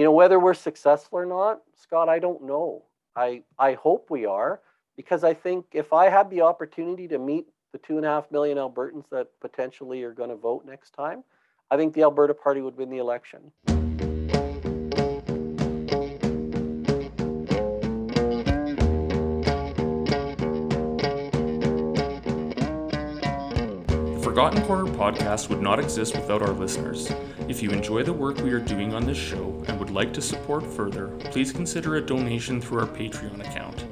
you know, whether we're successful or not, Scott, I don't know. I, I hope we are because I think if I had the opportunity to meet the two and a half million Albertans that potentially are going to vote next time, I think the Alberta Party would win the election. Forgotten Corner podcast would not exist without our listeners. If you enjoy the work we are doing on this show and would like to support further, please consider a donation through our Patreon account,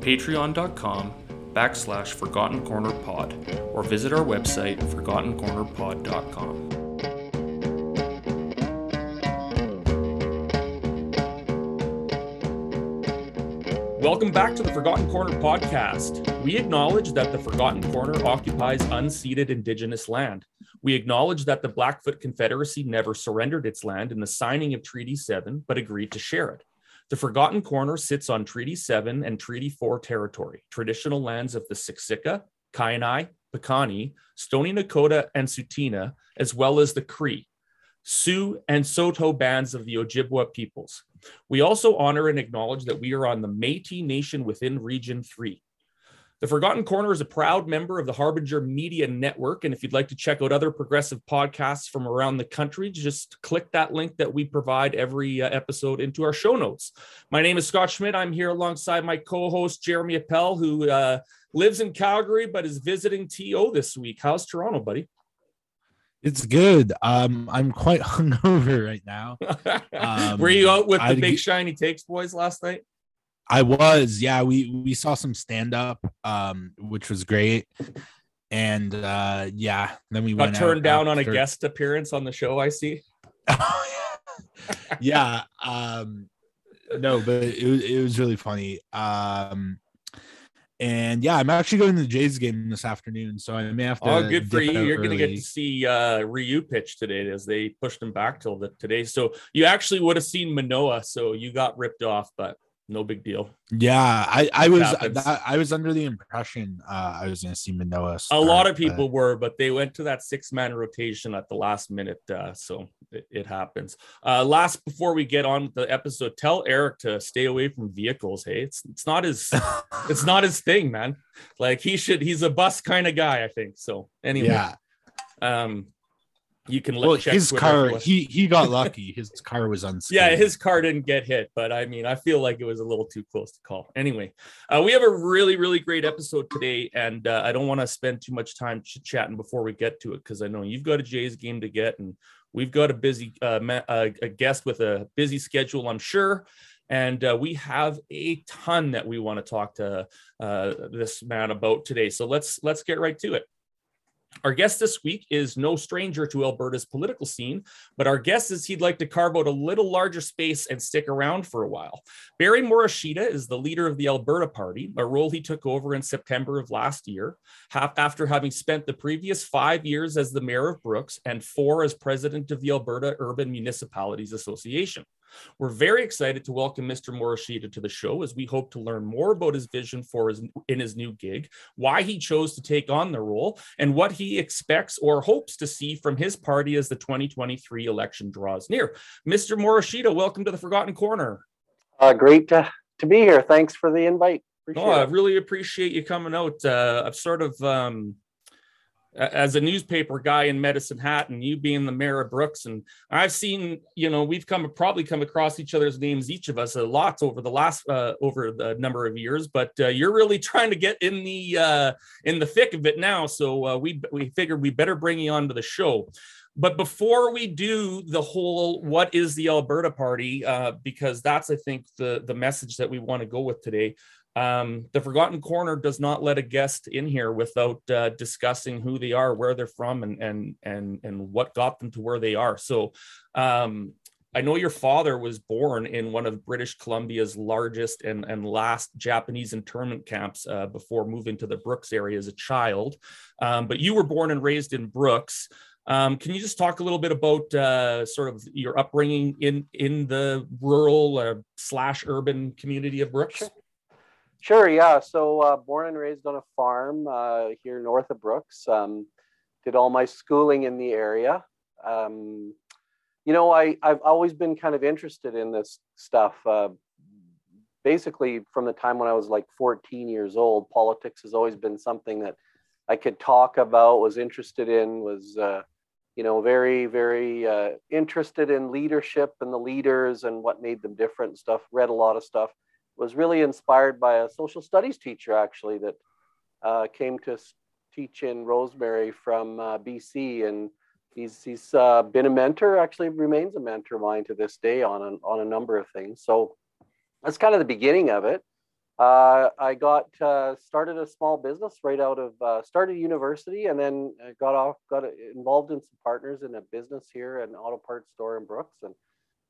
patreon.com backslash Forgotten Corner Pod, or visit our website, forgottencornerpod.com. Welcome back to the Forgotten Corner podcast. We acknowledge that the Forgotten Corner occupies unceded Indigenous land. We acknowledge that the Blackfoot Confederacy never surrendered its land in the signing of Treaty 7, but agreed to share it. The Forgotten Corner sits on Treaty 7 and Treaty 4 territory, traditional lands of the Siksika, Kainai, Piikani, Stoney Nakoda, and Tsuut'ina, as well as the Cree, Sioux, and Saulteaux bands of the Ojibwa peoples. We also honor and acknowledge that we are on the Métis Nation within Region 3. The Forgotten Corner is a proud member of the Harbinger Media Network. And if you'd like to check out other progressive podcasts from around the country, just click that link that we provide every uh, episode into our show notes. My name is Scott Schmidt. I'm here alongside my co host, Jeremy Appel, who uh, lives in Calgary but is visiting TO this week. How's Toronto, buddy? It's good. Um, I'm quite hungover right now. Um, Were you out with the I, big shiny takes boys last night? I was. Yeah, we we saw some stand up, um, which was great. And uh, yeah, then we got turned down after. on a guest appearance on the show. I see. Oh yeah. Yeah. Um, no, but it was it was really funny. Um, and yeah, I'm actually going to the Jays game this afternoon, so I may have to. Oh, good for you! You're going to get to see uh, Ryu pitch today as they pushed him back till the today. So you actually would have seen Manoah, so you got ripped off, but no big deal. Yeah, I, I was that, I was under the impression uh, I was going to see Manoah. Start, a lot of people but... were, but they went to that six man rotation at the last minute, uh, so it, it happens. Uh, last before we get on with the episode, tell Eric to stay away from vehicles. Hey, it's it's not his it's not his thing, man. Like he should he's a bus kind of guy, I think. So anyway, yeah. Um, you can let well, his Twitter car he he got lucky. His car was unscathed. yeah his car didn't get hit but i mean i feel like it was a little too close to call. Anyway uh, we have a really really great episode today and uh, i don't want to spend too much time chatting before we get to it because i know you've got a jays game to get and we've got a busy uh, uh, a guest with a busy schedule i'm sure and uh, we have a ton that we want to talk to uh, this man about today. So let's let's get right to it our guest this week is no stranger to Alberta's political scene, but our guess is he'd like to carve out a little larger space and stick around for a while. Barry Morishita is the leader of the Alberta Party, a role he took over in September of last year, after having spent the previous five years as the mayor of Brooks and four as president of the Alberta Urban Municipalities Association. We're very excited to welcome Mr. Morishita to the show as we hope to learn more about his vision for his in his new gig, why he chose to take on the role, and what he expects or hopes to see from his party as the 2023 election draws near. Mr. Morishita, welcome to the Forgotten Corner. Uh, great to, to be here. Thanks for the invite. Appreciate oh, I really appreciate you coming out. Uh, I've sort of um, as a newspaper guy in Medicine Hat and you being the mayor of Brooks. And I've seen, you know, we've come probably come across each other's names, each of us a lot over the last uh, over the number of years, but uh, you're really trying to get in the uh, in the thick of it now. So uh, we we figured we better bring you on to the show. But before we do the whole what is the Alberta Party, uh, because that's I think the the message that we want to go with today. Um, the Forgotten Corner does not let a guest in here without uh, discussing who they are, where they're from, and and and and what got them to where they are. So, um, I know your father was born in one of British Columbia's largest and, and last Japanese internment camps uh, before moving to the Brooks area as a child. Um, but you were born and raised in Brooks. Um, can you just talk a little bit about uh, sort of your upbringing in in the rural uh, slash urban community of Brooks? Sure. Sure, yeah. So uh, born and raised on a farm uh, here north of Brooks. Um, did all my schooling in the area. Um, you know, I I've always been kind of interested in this stuff. Uh, basically, from the time when I was like 14 years old, politics has always been something that I could talk about, was interested in, was uh, you know very very uh, interested in leadership and the leaders and what made them different and stuff. Read a lot of stuff. Was really inspired by a social studies teacher actually that uh, came to teach in Rosemary from uh, BC and he's he's uh, been a mentor actually remains a mentor of mine to this day on a, on a number of things. So that's kind of the beginning of it. Uh, i got uh, started a small business right out of uh, started university and then got off got involved in some partners in a business here an auto parts store in brooks and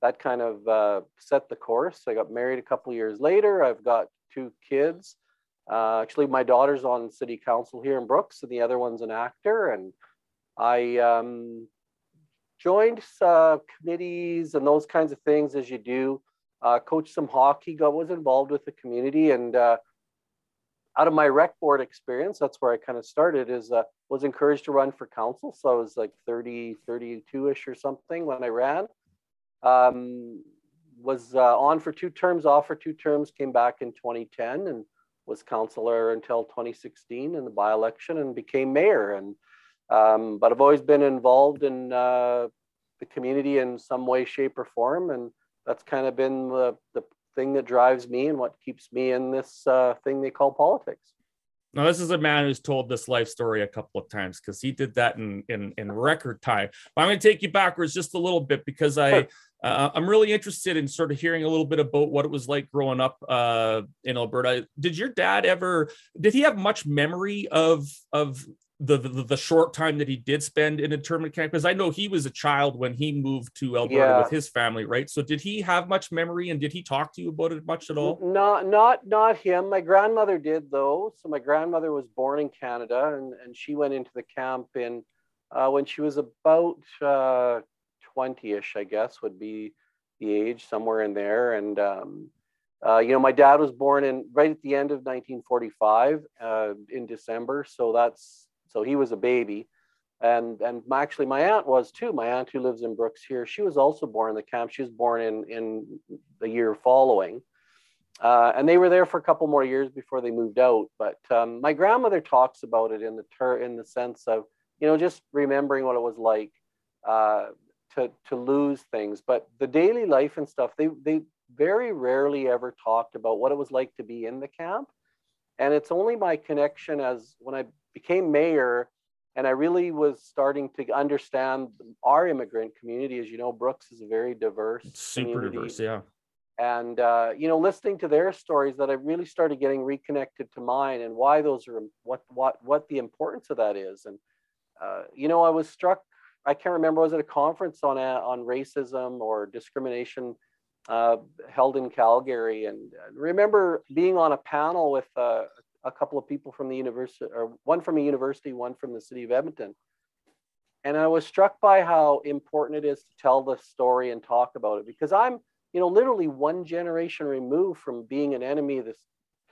that kind of uh, set the course i got married a couple years later i've got two kids uh, actually my daughter's on city council here in brooks and the other one's an actor and I um, joined uh, committees and those kinds of things as you do. Uh, coached some hockey, got was involved with the community, and uh, out of my rec board experience, that's where I kind of started. Is uh, was encouraged to run for council, so I was like 30, 32 ish or something when I ran. Um, was uh, on for two terms, off for two terms, came back in 2010, and was councillor until 2016 in the by election, and became mayor and um, but I've always been involved in uh, the community in some way, shape, or form, and that's kind of been the, the thing that drives me and what keeps me in this uh, thing they call politics. Now, this is a man who's told this life story a couple of times because he did that in, in, in record time. But I'm going to take you backwards just a little bit because I. uh, I'm really interested in sort of hearing a little bit about what it was like growing up uh, in Alberta. Did your dad ever? Did he have much memory of of the, the, the short time that he did spend in internment camp because I know he was a child when he moved to Alberta yeah. with his family, right? So did he have much memory and did he talk to you about it much at all? Not not not him. My grandmother did though. So my grandmother was born in Canada and, and she went into the camp in uh, when she was about uh, 20ish, I guess would be the age somewhere in there. And um, uh, you know, my dad was born in right at the end of 1945 uh, in December, so that's so he was a baby. And, and my, actually my aunt was too. My aunt who lives in Brooks here, she was also born in the camp. She was born in, in the year following. Uh, and they were there for a couple more years before they moved out. But um, my grandmother talks about it in the ter- in the sense of you know just remembering what it was like uh, to to lose things. But the daily life and stuff, they they very rarely ever talked about what it was like to be in the camp. And it's only my connection as when I became mayor and I really was starting to understand our immigrant community. As you know, Brooks is a very diverse, super community. diverse, yeah. And uh, you know, listening to their stories, that I really started getting reconnected to mine and why those are what what what the importance of that is. And uh, you know, I was struck. I can't remember. I was at a conference on a, on racism or discrimination uh, held in Calgary, and remember being on a panel with uh, a couple of people from the university, or one from a university, one from the city of Edmonton. And I was struck by how important it is to tell the story and talk about it because I'm, you know, literally one generation removed from being an enemy of this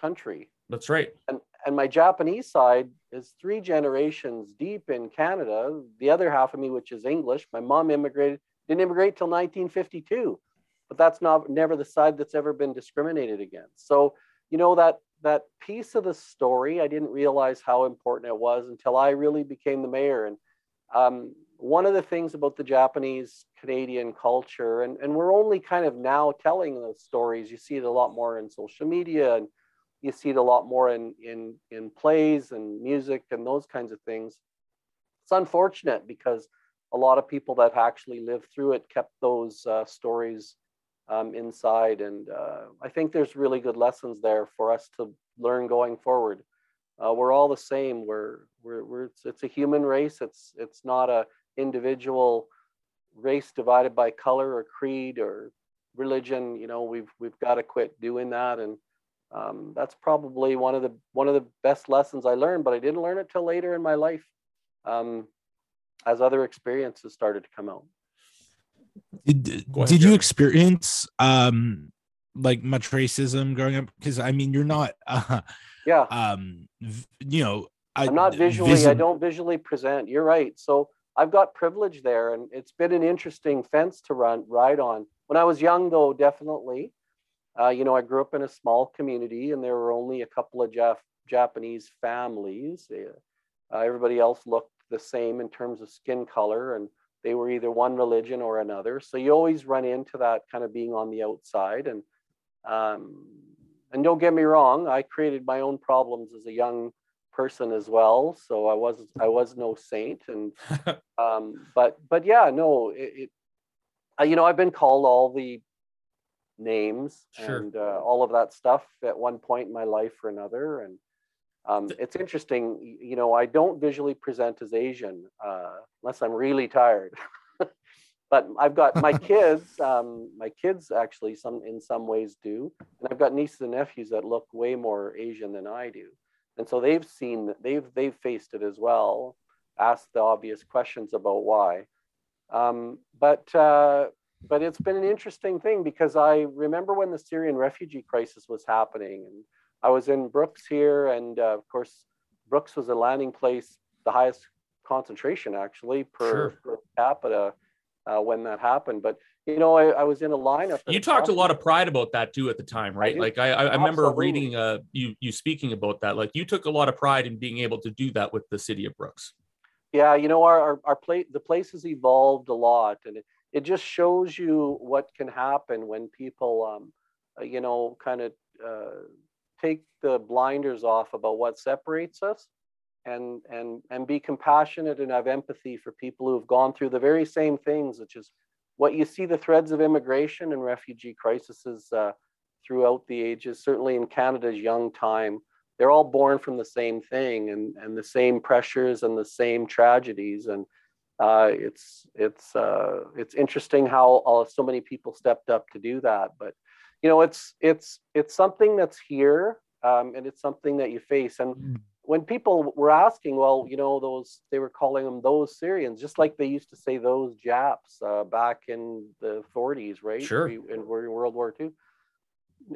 country. That's right. And and my Japanese side is three generations deep in Canada. The other half of me, which is English, my mom immigrated, didn't immigrate till 1952, but that's not never the side that's ever been discriminated against. So, you know, that that piece of the story, I didn't realize how important it was until I really became the mayor. And um, one of the things about the Japanese Canadian culture, and, and we're only kind of now telling those stories, you see it a lot more in social media and you see it a lot more in, in, in plays and music and those kinds of things. It's unfortunate because a lot of people that actually lived through it kept those uh, stories um, inside. And uh, I think there's really good lessons there for us to learn going forward. Uh, we're all the same. We're, we're, we're it's, it's, a human race. It's, it's not a individual race divided by color or creed or religion. You know, we've, we've got to quit doing that. And um, that's probably one of the, one of the best lessons I learned, but I didn't learn it till later in my life um, as other experiences started to come out. Did, ahead, did you experience um like much racism growing up? Because I mean, you're not. Uh, yeah. Um, you know, I, am not visually. Visi- I don't visually present. You're right. So I've got privilege there, and it's been an interesting fence to run ride on. When I was young, though, definitely, uh, you know, I grew up in a small community, and there were only a couple of Jap- Japanese families. Uh, everybody else looked the same in terms of skin color, and they were either one religion or another. So you always run into that kind of being on the outside, and um, and don't get me wrong, I created my own problems as a young person as well. So I was I was no saint, and um, but but yeah, no, it, it uh, you know I've been called all the names Sure. and uh, all of that stuff at one point in my life or another, and um, it's interesting. You know, I don't visually present as Asian uh, unless I'm really tired. but I've got my kids. Um, my kids actually, some in some ways do, and I've got nieces and nephews that look way more Asian than I do, and so they've seen they've they've faced it as well, asked the obvious questions about why. Um, but uh, but it's been an interesting thing because I remember when the Syrian refugee crisis was happening, and I was in Brooks here, and uh, of course, Brooks was a landing place, the highest concentration actually per, Sure. per capita uh, when that happened. But you know, I, I was in a lineup. You talked a lot of pride about that too at the time, right? do. Like I, I I remember Absolutely. reading uh you you speaking about that. Like you took a lot of pride in being able to do that with the city of Brooks. Yeah, you know, our our, our place the place has evolved a lot, and it, it just shows you what can happen when people, um, uh, you know, kind of uh, take the blinders off about what separates us, and and and be compassionate and have empathy for people who have gone through the very same things, which is what you see the threads of immigration and refugee crises uh, throughout the ages. Certainly in Canada's young time, they're all born from the same thing and, and the same pressures and the same tragedies. And uh, it's it's uh, it's interesting how all, so many people stepped up to do that. But you know, it's it's it's something that's here, um, and it's something that you face. And when people were asking, well, you know, those they were calling them those Syrians, just like they used to say those Japs uh, back in the 40s, right? Sure. In, in World War II.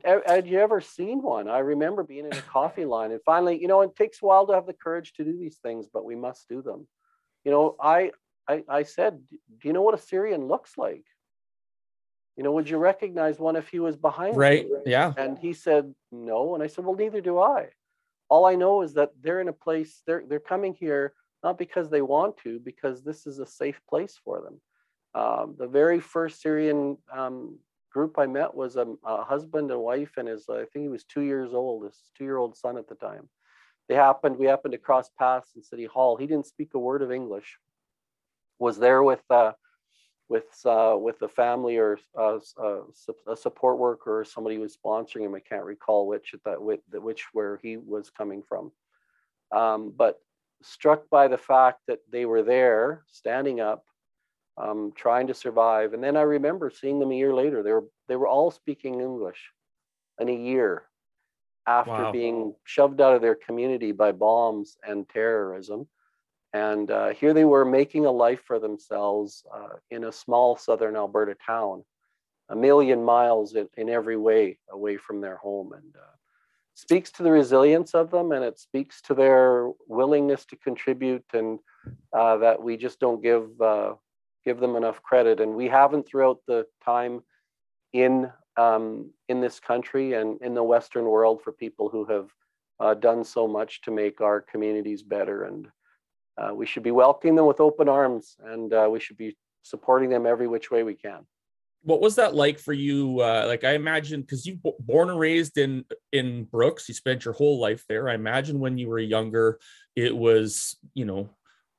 Had you ever seen one? I remember being in a coffee line, and finally, you know, it takes a while to have the courage to do these things, but we must do them. You know, I I, I said, do you know what a Syrian looks like? You know, would you recognize one if he was behind Right. you? Yeah. And he said, no. And I said, well, neither do I. All I know is that they're in a place, they're, they're coming here not because they want to, because this is a safe place for them. Um, the very first Syrian um, group I met was a, a husband and wife and his, I think he was two years old, his two year old son at the time. They happened, we happened to cross paths in City Hall. He didn't speak a word of English, was there with, uh, with uh, with a family or uh, uh, a support worker or somebody who was sponsoring him. I can't recall which at that which, which where he was coming from. Um, but struck by the fact that they were there, standing up, um, trying to survive. And then I remember seeing them a year later. They were they were all speaking English in a year after Wow. being shoved out of their community by bombs and terrorism. And uh, here they were making a life for themselves uh, in a small southern Alberta town, a million miles in, in every way away from their home. And uh, speaks to the resilience of them and it speaks to their willingness to contribute and uh, that we just don't give, uh, give them enough credit. And we haven't throughout the time in, um, in this country and in the Western world for people who have uh, done so much to make our communities better. And uh, we should be welcoming them with open arms and uh, we should be supporting them every which way we can. What was that like for you? Uh, like I imagine, because you b- born and raised in in Brooks, you spent your whole life there. I imagine when you were younger, it was you know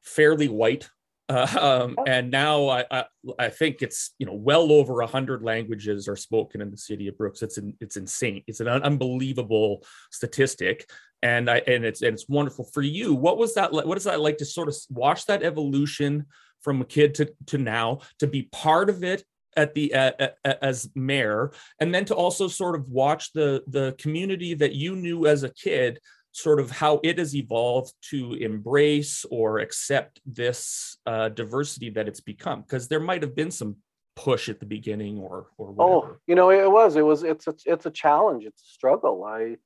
fairly white, uh, um, and now I, I I think it's you know well over a hundred languages are spoken in the city of Brooks. It's an, it's insane. It's an un- unbelievable statistic, and I and it's and it's wonderful for you. What was that? Like, what is that like to sort of watch that evolution from a kid to to now to be part of it at the uh, uh, as mayor and then to also sort of watch the the community that you knew as a kid sort of how it has evolved to embrace or accept this uh, diversity that it's become because there might have been some push at the beginning or or Oh, you know, it was, it was, it's a, it's a challenge. It's a struggle. I,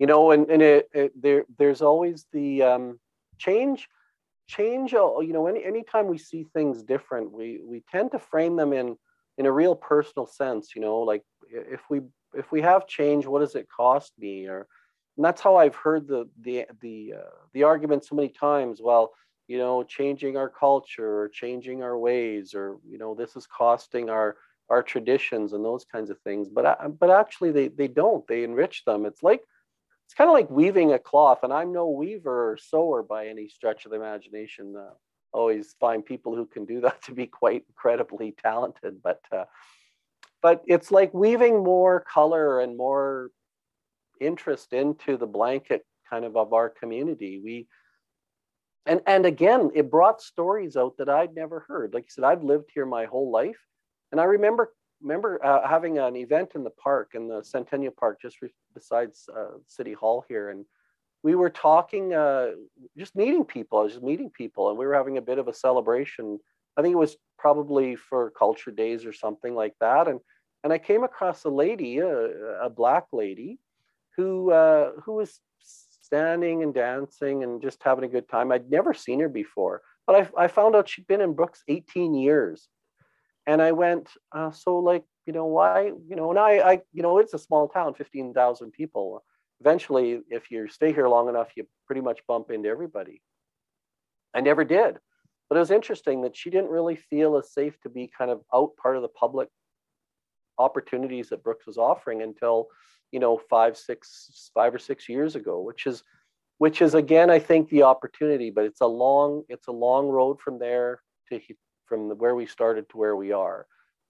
you know, and, and it, it there, there's always the, um, change, change, uh, you know, any anytime we see things different, we we tend to frame them in in a real personal sense. You know, like if we if we have change, what does it cost me? Or and that's how I've heard the the the uh, the argument so many times. Well, you know, changing our culture or changing our ways, or you know, this is costing our our traditions and those kinds of things. But uh, but actually, they they don't. They enrich them. It's like it's kind of like weaving a cloth, and I'm no weaver or sewer by any stretch of the imagination. Uh, always find people who can do that to be quite incredibly talented, but uh, but it's like weaving more color and more interest into the blanket kind of of our community. We and and again, it brought stories out that I'd never heard. Like I said, I've lived here my whole life, and I remember remember uh, having an event in the park in the Centennial Park, just besides uh, City Hall here, and we were talking, uh, just meeting people. I was just meeting people, and we were having a bit of a celebration. I think it was probably for Culture Days or something like that, and and I came across a lady, a, a black lady, who uh, who was standing and dancing and just having a good time. I'd never seen her before, but I, I found out she'd been in Brooks 18 years. And I went, uh, so like, you know, why, you know, and I, I, you know, it's a small town, 15,000 people. Eventually, if you stay here long enough, you pretty much bump into everybody. I never did. But it was interesting that she didn't really feel as safe to be kind of out part of the public opportunities that Brooks was offering until, you know, five, six, five or six years ago, which is, which is again, I think the opportunity, but it's a long, it's a long road from there to from the, where we started to where we are.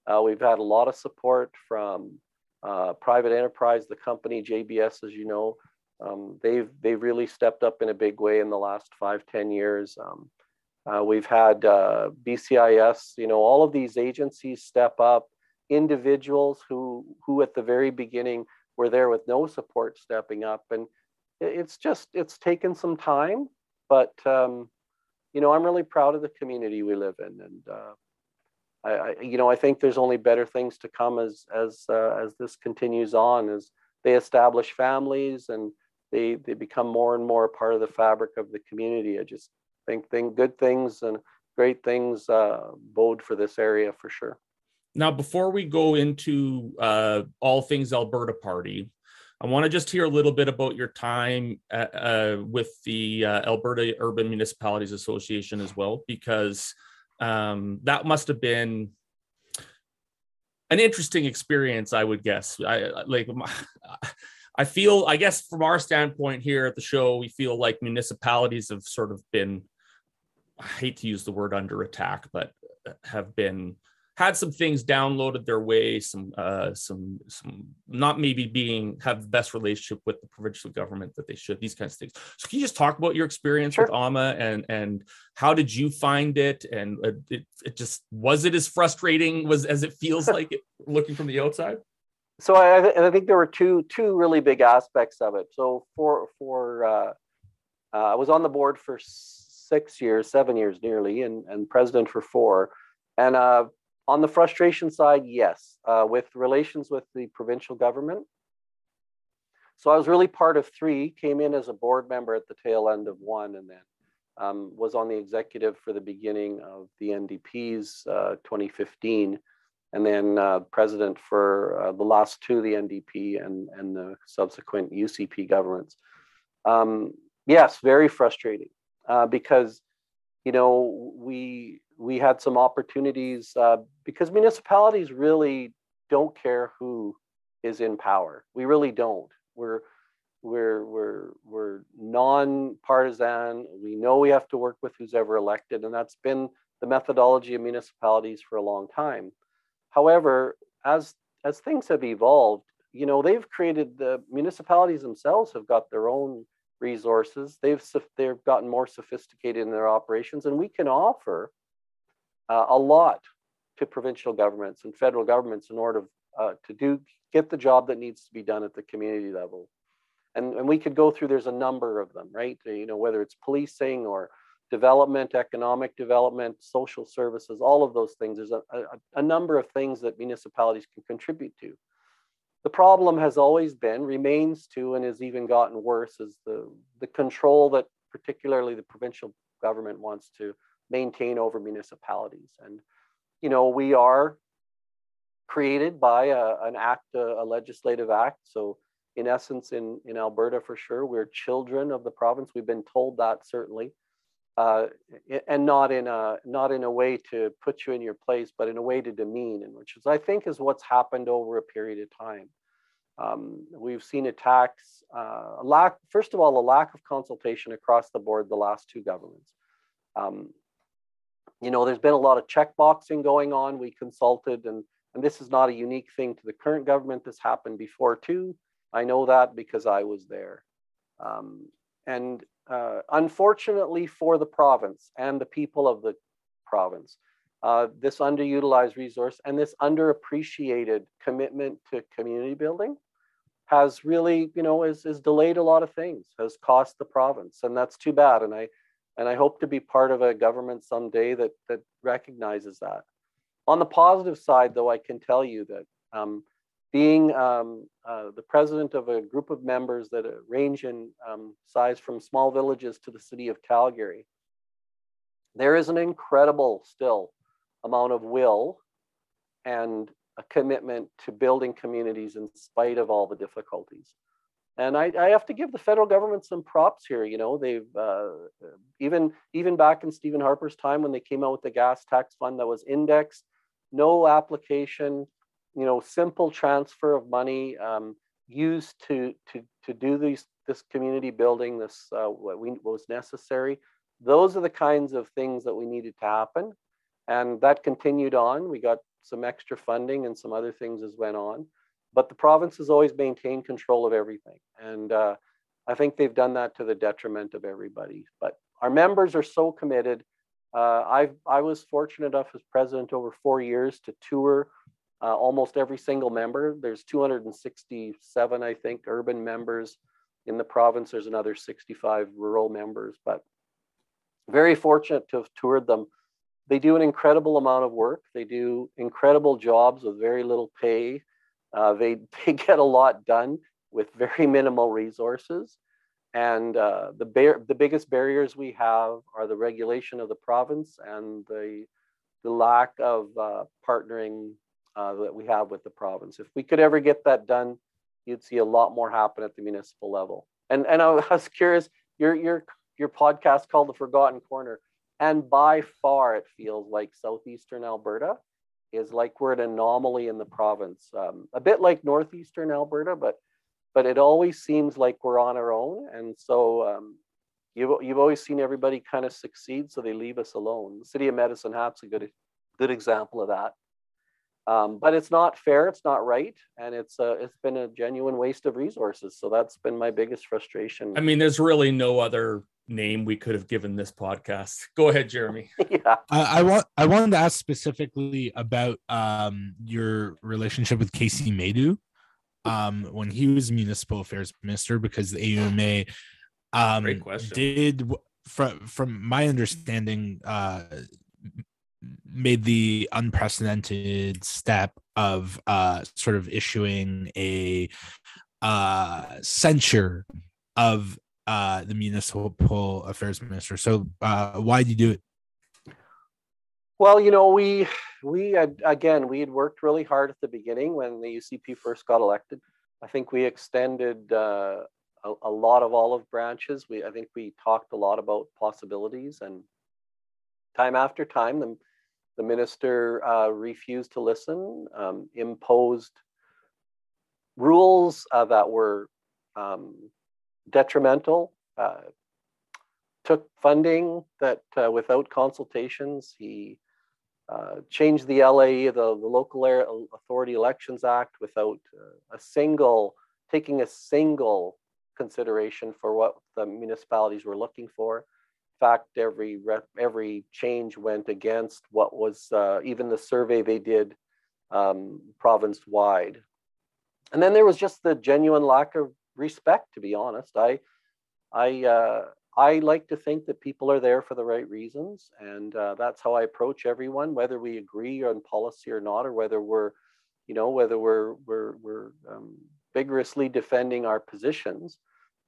Uh, we've had a lot of support from uh, private enterprise, the company JBS, as you know, um, they've they've really stepped up in a big way in the last five ten years. Um, uh, we've had uh, BCIS, you know, all of these agencies step up individuals who who at the very beginning were there with no support stepping up and it's just it's taken some time but um, you know i'm really proud of the community we live in and uh, I, I, you know i think there's only better things to come as as uh, as this continues on as they establish families and they they become more and more a part of the fabric of the community. I just think think good things and great things uh, bode for this area for sure. Now, before we go into uh, all things Alberta Party, I want to just hear a little bit about your time at, uh, with the uh, Alberta Urban Municipalities Association as well, because um, that must have been an interesting experience, I would guess. I like. I feel, I guess, from our standpoint here at the show, we feel like municipalities have sort of been, I hate to use the word under attack, but have been had some things downloaded their way, some uh, some some not maybe being have the best relationship with the provincial government that they should. These kinds of things. So can you just talk about your experience sure. with AMA and and how did you find it? And it, it just was it as frustrating was as it feels like it looking from the outside. So I, I think there were two two really big aspects of it. So for for uh, uh, I was on the board for six years, seven years nearly, and and president for four. And uh, on the frustration side, yes, uh, with relations with the provincial government. So I was really part of three, came in as a board member at the tail end of one, and then um, was on the executive for the beginning of the NDP's uh, 2015, and then uh, president for uh, the last two, the NDP and, and the subsequent UCP governments. Um, yes, very frustrating uh, because, you know, we we had some opportunities uh, because municipalities really don't care who is in power. We really don't. We're we're we're we're non-partisan. We know we have to work with who's ever elected, and that's been the methodology of municipalities for a long time. However, as as things have evolved, you know, they've created the municipalities themselves have got their own resources. They've they've gotten more sophisticated in their operations, and we can offer uh, a lot to provincial governments and federal governments in order uh, to do get the job that needs to be done at the community level. And, and we could go through, there's a number of them, right? You know, whether it's policing or development, economic development, social services, all of those things. There's a, a, a number of things that municipalities can contribute to. The problem has always been, remains to, and has even gotten worse, is the, the control that particularly the provincial government wants to maintain over municipalities. And, you know, we are created by a, an act, a, a legislative act. So in essence, in, in Alberta for sure, we're children of the province. We've been told that certainly. Uh, and not in a not in a way to put you in your place, but in a way to demean, and which is I think is what's happened over a period of time. Um, we've seen attacks, uh, lack, first of all, a lack of consultation across the board the last two governments. Um, you know, there's been a lot of checkboxing going on. We consulted, and and this is not a unique thing to the current government. This happened before too. I know that because I was there. Um, and uh, unfortunately for the province and the people of the province, uh, this underutilized resource and this underappreciated commitment to community building has really, you know, is, is delayed a lot of things, has cost the province, and that's too bad. And I and I hope to be part of a government someday that that recognizes that. On the positive side, though, I can tell you that um, being um, uh, the president of a group of members that range in um, size from small villages to the city of Calgary, there is an incredible still amount of will and a commitment to building communities in spite of all the difficulties. And I, I have to give the federal government some props here. You know, they've uh, even even back in Stephen Harper's time when they came out with the gas tax fund that was indexed, no application, you know, simple transfer of money um, used to to to do these this community building, this uh, what we what was necessary. Those are the kinds of things that we needed to happen, and that continued on. We got some extra funding and some other things as went on, but the province has always maintained control of everything, and uh, I think they've done that to the detriment of everybody. But our members are so committed. Uh, I I was fortunate enough as president over four years to tour uh, almost every single member. There's 267, I think, urban members in the province. There's another 65 rural members, but very fortunate to have toured them. They do an incredible amount of work. They do incredible jobs with very little pay. Uh, they, they get a lot done with very minimal resources. And uh, the, bar- the biggest barriers we have are the regulation of the province and the, the lack of uh, partnering uh, that we have with the province. If we could ever get that done, you'd see a lot more happen at the municipal level. And and I was curious, your your your podcast called The Forgotten Corner, and by far it feels like southeastern Alberta is like we're an anomaly in the province, um, a bit like northeastern Alberta, but but it always seems like we're on our own. And so um, you've you've always seen everybody kind of succeed, so they leave us alone. The city of Medicine Hat's a good good example of that. Um, but it's not fair, it's not right, and it's uh, it's been a genuine waste of resources. So that's been my biggest frustration. I mean, there's really no other name we could have given this podcast. Go ahead, Jeremy. yeah, I, I, want I wanted to ask specifically about um, your relationship with Kaycee Madu um, when he was municipal affairs minister, because the AUMA um, Great question. did from from my understanding uh, made the unprecedented step of uh, sort of issuing a uh, censure of uh, the municipal affairs minister. So uh, why did you do it? Well, you know, we we again we had worked really hard at the beginning when the UCP first got elected. I think we extended uh, a, a lot of olive branches. We I think we talked a lot about possibilities and time after time the the minister uh, refused to listen, um, imposed rules uh, that were um, detrimental, uh, took funding that uh, without consultations, he uh, changed the LA, the, the Local Authority Elections Act without uh, a single, taking a single consideration for what the municipalities were looking for fact, every every change went against what was uh, even the survey they did um, province wide. And then there was just the genuine lack of respect. To be honest, I I uh, I like to think that people are there for the right reasons, and uh, that's how I approach everyone, whether we agree on policy or not, or whether we're, you know, whether we're we're we're um, vigorously defending our positions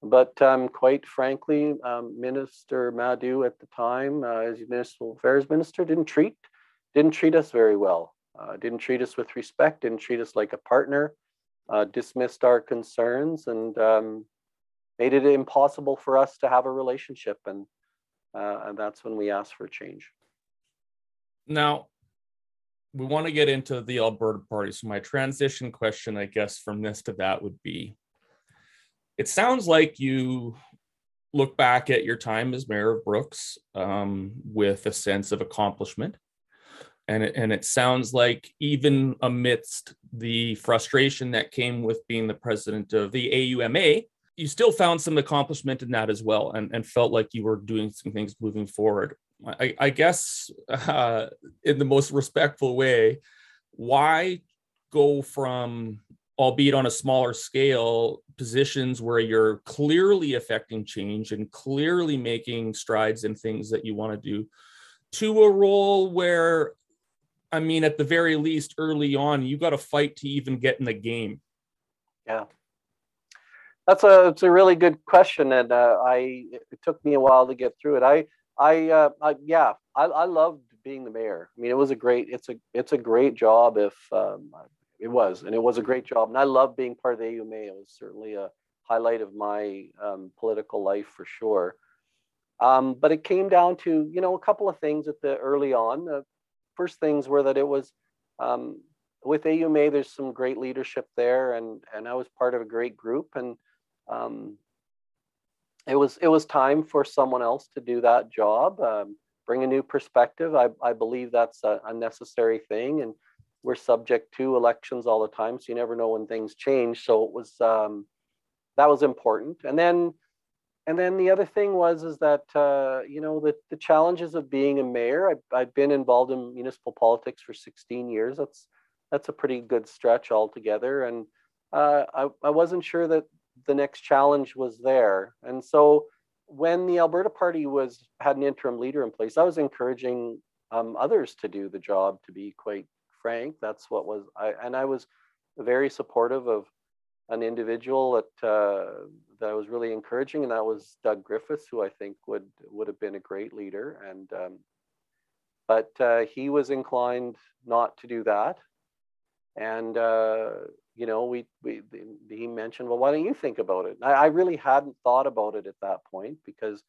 But um, quite frankly, um, Minister Madu at the time, uh, as municipal affairs minister, didn't treat didn't treat us very well. Uh, didn't treat us with respect. Didn't treat us like a partner. Uh, dismissed our concerns and um, made it impossible for us to have a relationship. And uh, and that's when we asked for change. Now, we want to get into the Alberta Party. So my transition question, I guess, from this to that would be: It sounds like you look back at your time as mayor of Brooks um, with a sense of accomplishment. And it, and it sounds like even amidst the frustration that came with being the president of the AUMA, you still found some accomplishment in that as well and, and felt like you were doing some things moving forward. I, I guess uh, in the most respectful way, why go from, albeit on a smaller scale, positions where you're clearly affecting change and clearly making strides in things that you want to do, to a role where, I mean, at the very least, early on, you got to fight to even get in the game. Yeah. That's a it's a really good question, and uh, I it took me a while to get through it. I I, uh, I yeah, I, I loved being the mayor. I mean, it was a great it's a it's a great job. If um, it was, and it was a great job, and I love being part of the AUMA. It was certainly a highlight of my um, political life for sure. Um, but it came down to you know a couple of things at the early on. The first things were that it was um, with AUMA. There's some great leadership there, and and I was part of a great group and um, it was it was time for someone else to do that job, um, bring a new perspective. I, I believe that's a, a, necessary thing, and we're subject to elections all the time, so you never know when things change. So it was um, that was important, and then and then the other thing was is that uh, you know the the challenges of being a mayor. I, I've been involved in municipal politics for 16 years. That's that's a pretty good stretch altogether, and uh, I, I wasn't sure that the next challenge was there. And so when the Alberta Party was had an interim leader in place, I was encouraging um, others to do the job. To be quite frank, that's what was I and I was very supportive of an individual that uh, that I was really encouraging, and that was Doug Griffiths, who I think would would have been a great leader. And um, but uh, he was inclined not to do that, and uh, you know, we, we he mentioned, well, why don't you think about it? I, I really hadn't thought about it at that point because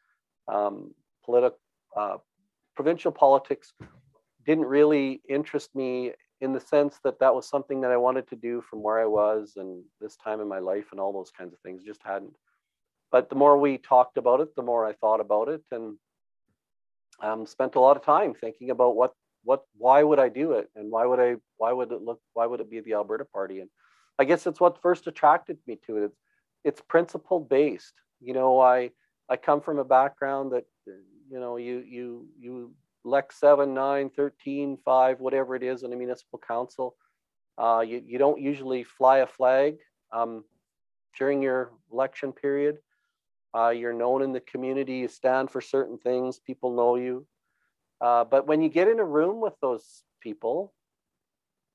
um, political uh, provincial politics didn't really interest me in the sense that that was something that I wanted to do from where I was and this time in my life and all those kinds of things. Just hadn't. But the more we talked about it, the more I thought about it and um, spent a lot of time thinking about what what why would I do it and why would I why would it look why would it be the Alberta Party and I guess it's what first attracted me to it. It's it's principle based. You know, I I come from a background that you know you you you elect 7 9 13 5 whatever it is in a municipal council uh, you, you don't usually fly a flag um, during your election period. Uh, you're known in the community you stand for certain things people know you. Uh, but when you get in a room with those people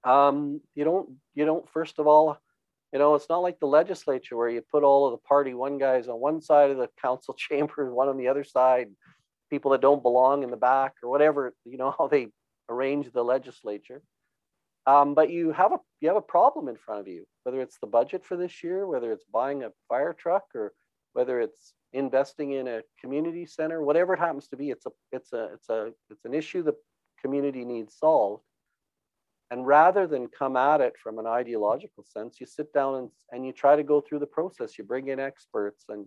um, you don't you don't first of all you know it's not like the legislature where you put all of the party one guys on one side of the council chamber one on the other side people that don't belong in the back or whatever you know how they arrange the legislature um, but you have a you have a problem in front of you whether it's the budget for this year whether it's buying a fire truck or whether it's investing in a community center whatever it happens to be it's a it's a it's a it's an issue the community needs solved and rather than come at it from an ideological sense, you sit down and, and you try to go through the process. You bring in experts and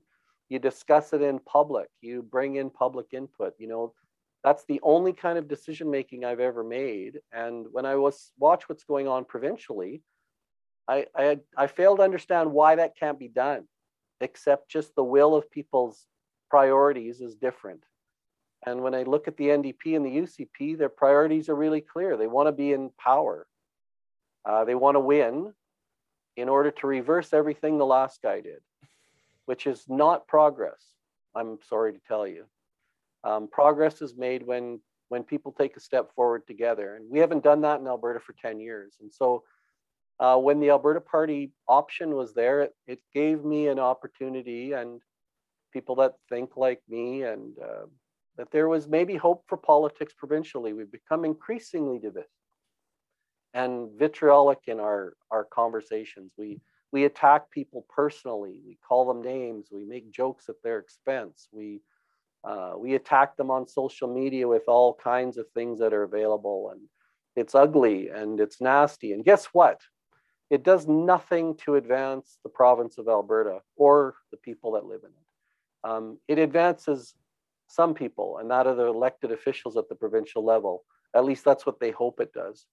you discuss it in public. You bring in public input. You know, that's the only kind of decision making I've ever made. And when I was watch what's going on provincially, I, I, I fail to understand why that can't be done, except just the will of people's priorities is different. And when I look at the NDP and the UCP, their priorities are really clear. They want to be in power. Uh, they want to win in order to reverse everything the last guy did, which is not progress. I'm sorry to tell you. Um, progress is made when when people take a step forward together, and we haven't done that in Alberta for 10 years. And so, uh, when the Alberta Party option was there, it, it gave me an opportunity and people that think like me, and uh, that there was maybe hope for politics provincially. We've become increasingly divisive and vitriolic in our our conversations. We we attack people personally. We call them names. We make jokes at their expense. We uh, we attack them on social media with all kinds of things that are available, and it's ugly and it's nasty. And guess what? It does nothing to advance the province of Alberta or the people that live in it. Um, it advances some people, and that are the elected officials at the provincial level. At least that's what they hope it does.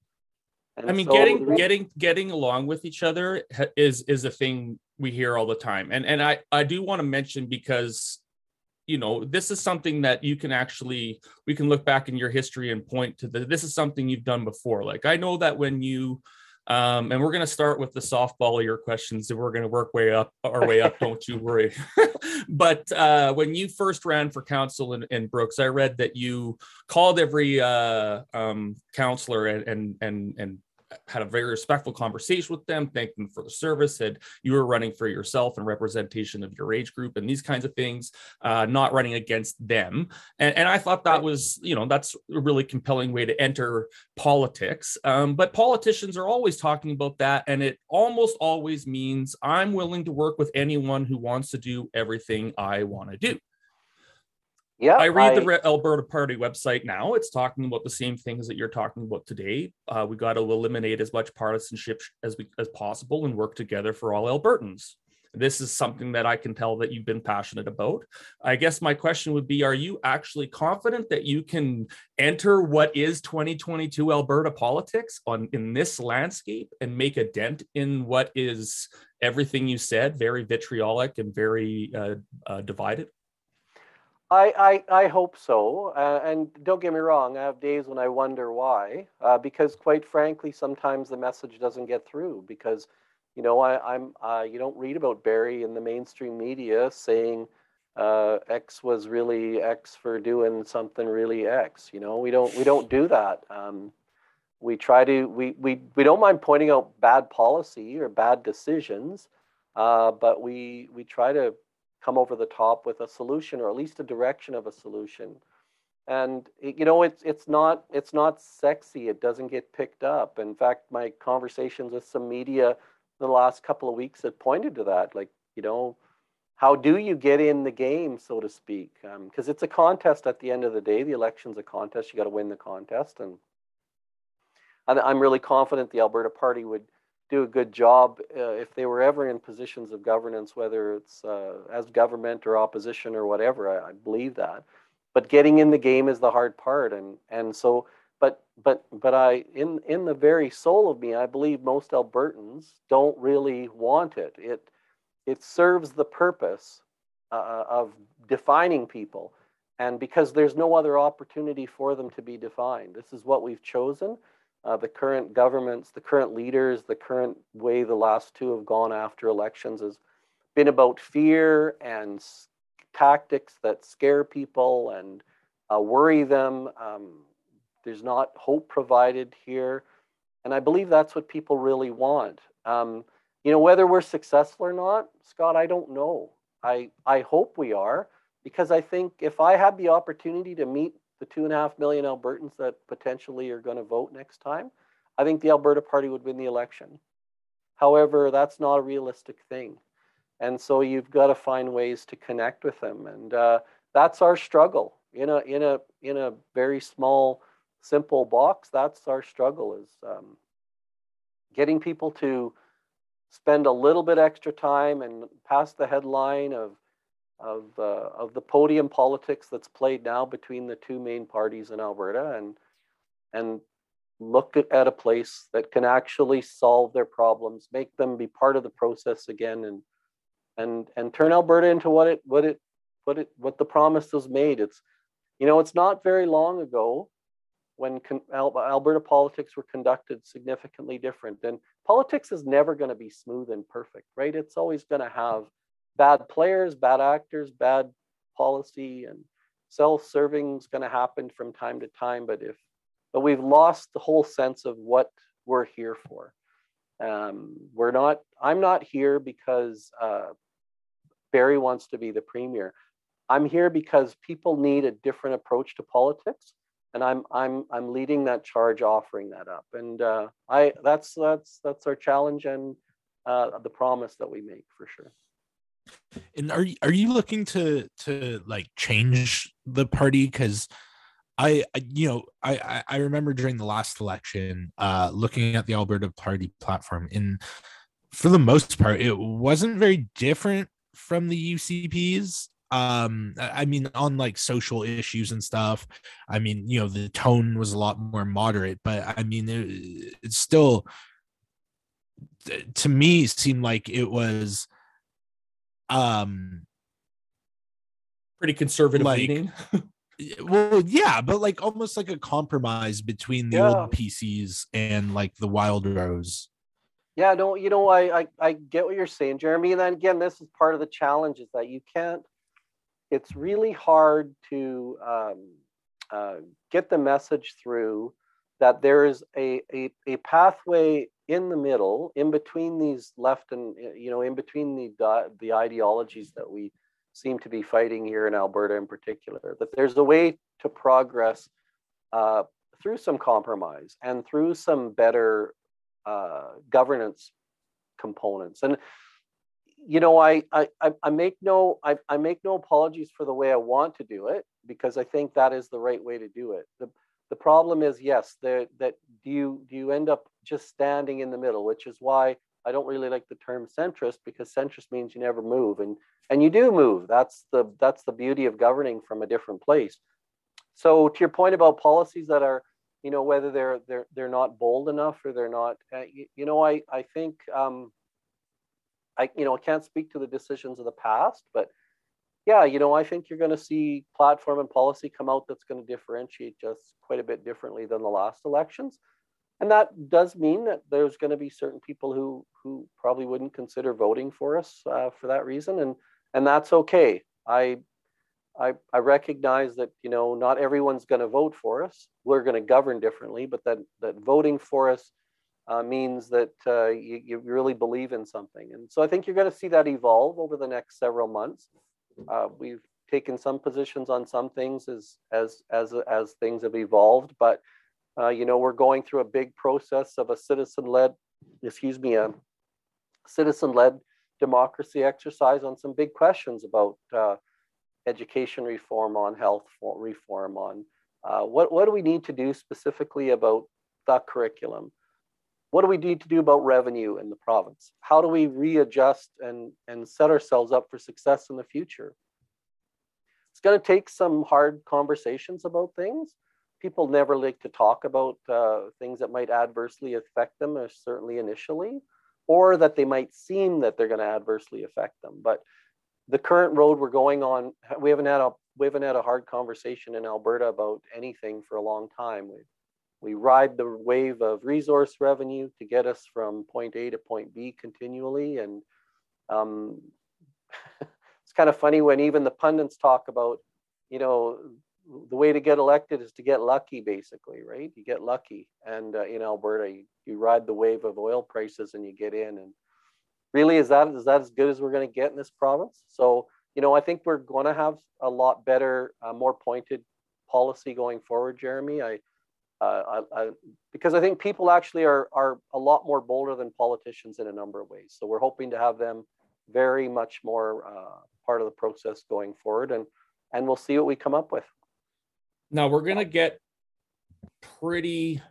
And I mean, so getting getting getting along with each other is is a thing we hear all the time, and and I I do want to mention because you know this is something that you can actually we can look back in your history and point to the this is something you've done before. Like I know that when you um, and we're going to start with the softball of your questions, and we're going to work way up our way up. don't you worry. but uh, when you first ran for council in, in Brooks, I read that you called every uh, um, counselor and and and and had a very respectful conversation with them, thanked them for the service, said you were running for yourself and representation of your age group and these kinds of things, uh, not running against them. And, and I thought that was, you know, that's a really compelling way to enter politics. Um, but politicians are always talking about that. And it almost always means I'm willing to work with anyone who wants to do everything I want to do. Yeah, I read I, the Alberta Party website now. It's talking about the same things that you're talking about today. Uh, we got to eliminate as much partisanship as we as possible and work together for all Albertans. This is something that I can tell that you've been passionate about. I guess my question would be: Are you actually confident that you can enter what is 2022 Alberta politics on in this landscape and make a dent in what is everything you said, very vitriolic and very uh, uh, divided? I, I, I hope so. Uh, and don't get me wrong, I have days when I wonder why. Uh, because quite frankly, sometimes the message doesn't get through because, you know, I, I'm uh, you don't read about Barry in the mainstream media saying uh, X was really X for doing something really X. You know, we don't we don't do that. Um, we try to we, we we don't mind pointing out bad policy or bad decisions, uh, but we we try to come over the top with a solution or at least a direction of a solution. And you know it's it's not it's not sexy. It doesn't get picked up. In fact my conversations with some media the last couple of weeks have pointed to that. Like you know how do you get in the game so to speak? Because um, it's a contest at the end of the day. The election's a contest. You got to win the contest. And i'm really confident the alberta party would do a good job uh, if they were ever in positions of governance, whether it's uh, as government or opposition or whatever. I, I, believe that, but getting in the game is the hard part, and and so. But but but I in in the very soul of me, I believe most Albertans don't really want it. It it serves the purpose uh, of defining people, and because there's no other opportunity for them to be defined. This is what we've chosen uh, the current governments, the current leaders, the current way the last two have gone after elections has been about fear and tactics that scare people and uh, worry them. Um, there's not hope provided here. And I believe that's what people really want. Um, you know, whether we're successful or not, Scott, I don't know. I, I hope we are because I think if I had the opportunity to meet the two and a half million Albertans that potentially are going to vote next time, I think the Alberta Party would win the election. However, that's not a realistic thing. And so you've got to find ways to connect with them. And uh, that's our struggle in a, in, a, in a very small, simple box. That's our struggle is um, getting people to spend a little bit extra time and pass the headline of of uh, of the podium politics that's played now between the two main parties in Alberta and and look at, a place that can actually solve their problems, make them be part of the process again and and and turn Alberta into what it what it what it what the promise was made. It's you know, it's not very long ago when con- Alberta politics were conducted significantly different. And politics is never going to be smooth and perfect, right? It's always going to have bad players, bad actors, bad policy, and self-serving is going to happen from time to time. But if but we've lost the whole sense of what we're here for. Um, we're not. I'm not here because uh, Barry wants to be the premier. I'm here because people need a different approach to politics, and I'm I'm I'm leading that charge, offering that up. And uh, I that's that's that's our challenge and uh, the promise that we make for sure. And are you, are you looking to to like change the party? Because I, I, you know I I remember during the last election, uh, looking at the Alberta Party platform, and for the most part, it wasn't very different from the UCP's. Um, I mean, on like social issues and stuff. I mean, you know, the tone was a lot more moderate, but I mean, it, it's still to me seemed like it was um pretty conservative like, leaning. well, yeah, but like almost like a compromise between the Yeah. old PCs and like the Wildrose. Yeah, no, you know, I, I I get what you're saying, Jeremy. And then again, this is part of the challenge is that you can't. It's really hard to um, uh, get the message through that there is a, a a pathway in the middle, in between these left and you know, in between the the ideologies that we seem to be fighting here in Alberta, in particular. That there's a way to progress uh, through some compromise and through some better uh, governance components. And you know, I I I- I make no I, I make no apologies for the way I want to do it because I think that is the right way to do it. The the problem is yes, that that do you do you end up just standing in the middle, which is why I don't really like the term centrist because centrist means you never move and and you do move. That's the that's the beauty of governing from a different place. So to your point about policies that are you know whether they're they're they're not bold enough or they're not uh, you, you know i i think um i you know i can't speak to the decisions of the past but yeah you know i think you're going to see platform and policy come out that's going to differentiate just quite a bit differently than the last elections and that does mean that there's going to be certain people who who probably wouldn't consider voting for us uh, for that reason and and that's okay i I, I recognize that you know not everyone's going to vote for us. We're going to govern differently, but that that voting for us uh, means that uh, you, you really believe in something. And so I think you're going to see that evolve over the next several months. Uh, we've taken some positions on some things as as as as things have evolved, but uh, you know we're going through a big process of a citizen-led, excuse me, a citizen-led democracy exercise on some big questions about uh, education reform, on health reform, on uh, what, what do we need to do specifically about the curriculum? What do we need to do about revenue in the province? How do we readjust and, and set ourselves up for success in the future? It's going to take some hard conversations about things. People never like to talk about uh, things that might adversely affect them, or certainly initially, or that they might seem that they're going to adversely affect them. But the current road we're going on, we haven't had a we haven't had a hard conversation in Alberta about anything for a long time. We we ride the wave of resource revenue to get us from point A to point B continually, and um, it's kind of funny when even the pundits talk about, you know, the way to get elected is to get lucky, basically, right? You get lucky, and uh, in Alberta, you, you ride the wave of oil prices and you get in, and really is that is that as good as we're going to get in this province? So you know i think we're going to have a lot better uh, more pointed policy going forward jeremy. I, uh, I, I because i think people actually are are a lot more bolder than politicians in a number of ways. So we're hoping to have them very much more uh, part of the process going forward. And and we'll see what we come up with Now we're gonna get pretty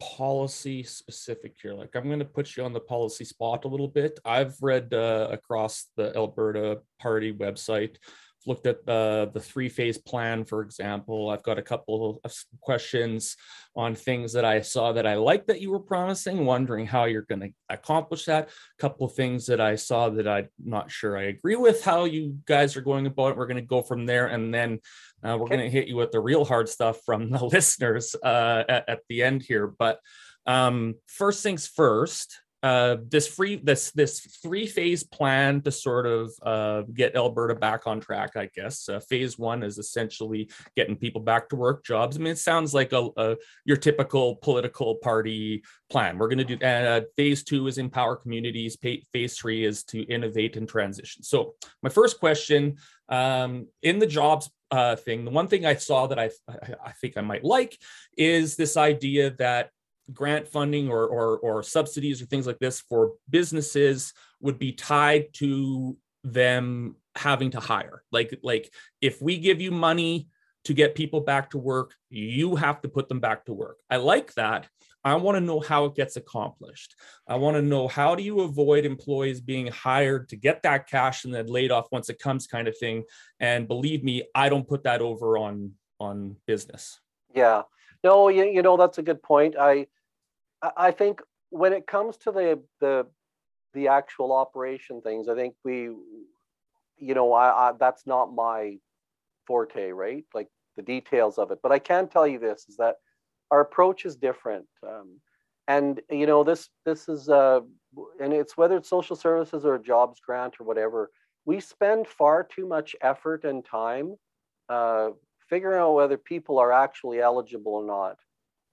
policy specific here. Like I'm gonna put you on the policy spot a little bit. I've read uh, across the Alberta Party website, looked at uh, the three phase plan, for example. I've got a couple of questions on things that I saw that I like that you were promising, wondering how you're going to accomplish that. A couple of things that I saw that I'm not sure I agree with how you guys are going about it. We're going to go from there. And then uh, we're Okay. going to hit you with the real hard stuff from the listeners uh, at, at the end here. But um, first things first, uh, this free this this three phase plan to sort of uh, get Alberta back on track. I guess uh, phase one is essentially getting people back to work, jobs. I mean, it sounds like a, a your typical political party plan. We're going to do. Uh, phase two is empower communities. Phase three is to innovate and transition. So my first question um, in the jobs uh, thing, the one thing I saw that I I think I might like is this idea that grant funding or, or, or subsidies or things like this for businesses would be tied to them having to hire. Like like if we give you money to get people back to work you have to put them back to work. I like that. I want to know how it gets accomplished. I want to know how do you avoid employees being hired to get that cash and then laid off once it comes kind of thing. And believe me i don't put that over on on business. Yeah. No, you, you know that's a good point. I I think when it comes to the the the actual operation things, I think we, you know, I, I that's not my forte, right? Like the details of it. But I can tell you this: is that our approach is different. Um, and you know this this is uh and it's whether it's social services or a jobs grant or whatever we spend far too much effort and time uh, figuring out whether people are actually eligible or not.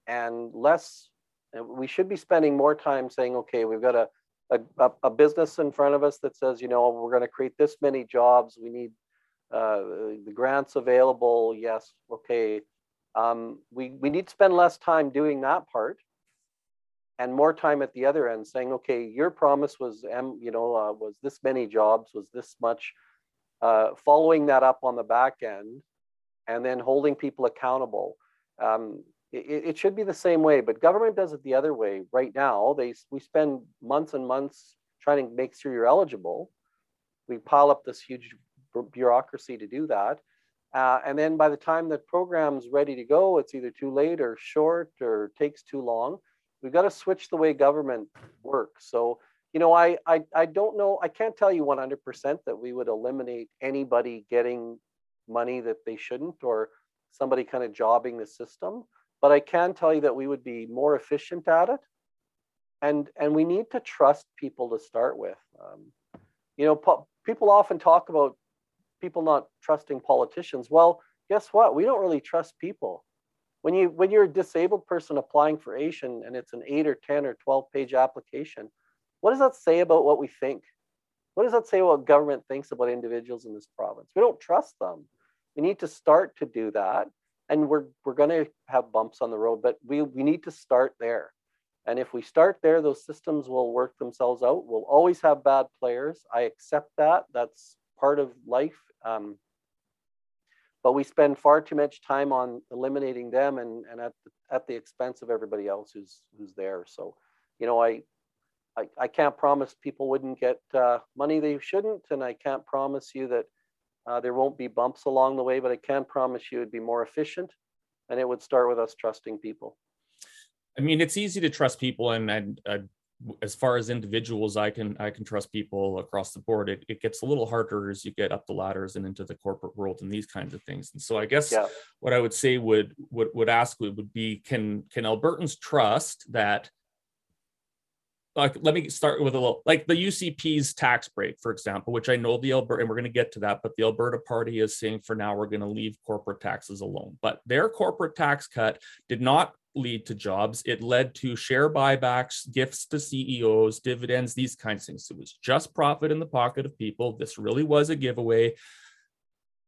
And less, we should be spending more time saying, okay, we've got a, a, a business in front of us that says, you know, we're going to create this many jobs. We need uh, the grants available. Yes, okay. Um, we, we need to spend less time doing that part and more time at the other end saying, okay, your promise was, M, you know, uh, was this many jobs, was this much, uh, following that up on the back end and then holding people accountable. Um, it, it, should be the same way, but government does it the other way right now. They we spend months and months trying to make sure you're eligible. We pile up this huge bureaucracy to do that. Uh, and then by the time the program's ready to go, it's either too late or short or takes too long. We've got to switch the way government works. So, you know, I, I, I don't know, I can't tell you 100% that we would eliminate anybody getting money that they shouldn't or somebody kind of jobbing the system. But I can tell you that we would be more efficient at it. And, and we need to trust people to start with. Um, you know, po- people often talk about people not trusting politicians. Well, guess what? We don't really trust people. When you when you're a disabled person applying for AISH and it's an eight or 10 or 12 page application, what does that say about what we think? What does that say what government thinks about individuals in this province? We don't trust them. We need to start to do that. And we're, we're going to have bumps on the road, but we, we need to start there. And if we start there, those systems will work themselves out. We'll always have bad players. I accept that. That's part of life. Um, but we spend far too much time on eliminating them and, and at, the, at the expense of everybody else who's, who's there. So, you know, I, I, I can't promise people wouldn't get uh, money they shouldn't. And I can't promise you that uh, there won't be bumps along the way, but I can promise you it'd be more efficient and it would start with us trusting people. I mean, it's easy to trust people and, and uh, as far as individuals, I can I can trust people across the board. It, it gets a little harder as you get up the ladders and into the corporate world and these kinds of things. And so I guess yeah. what I would say would would would ask would be can can Albertans trust that like let me start with a little like the UCP's tax break, for example, which I know the Alberta, and we're going to get to that, but the Alberta Party is saying for now we're going to leave corporate taxes alone. But their corporate tax cut did not lead to jobs. It led to share buybacks, gifts to CEOs, dividends, these kinds of things. It was just profit in the pocket of people. This really was a giveaway.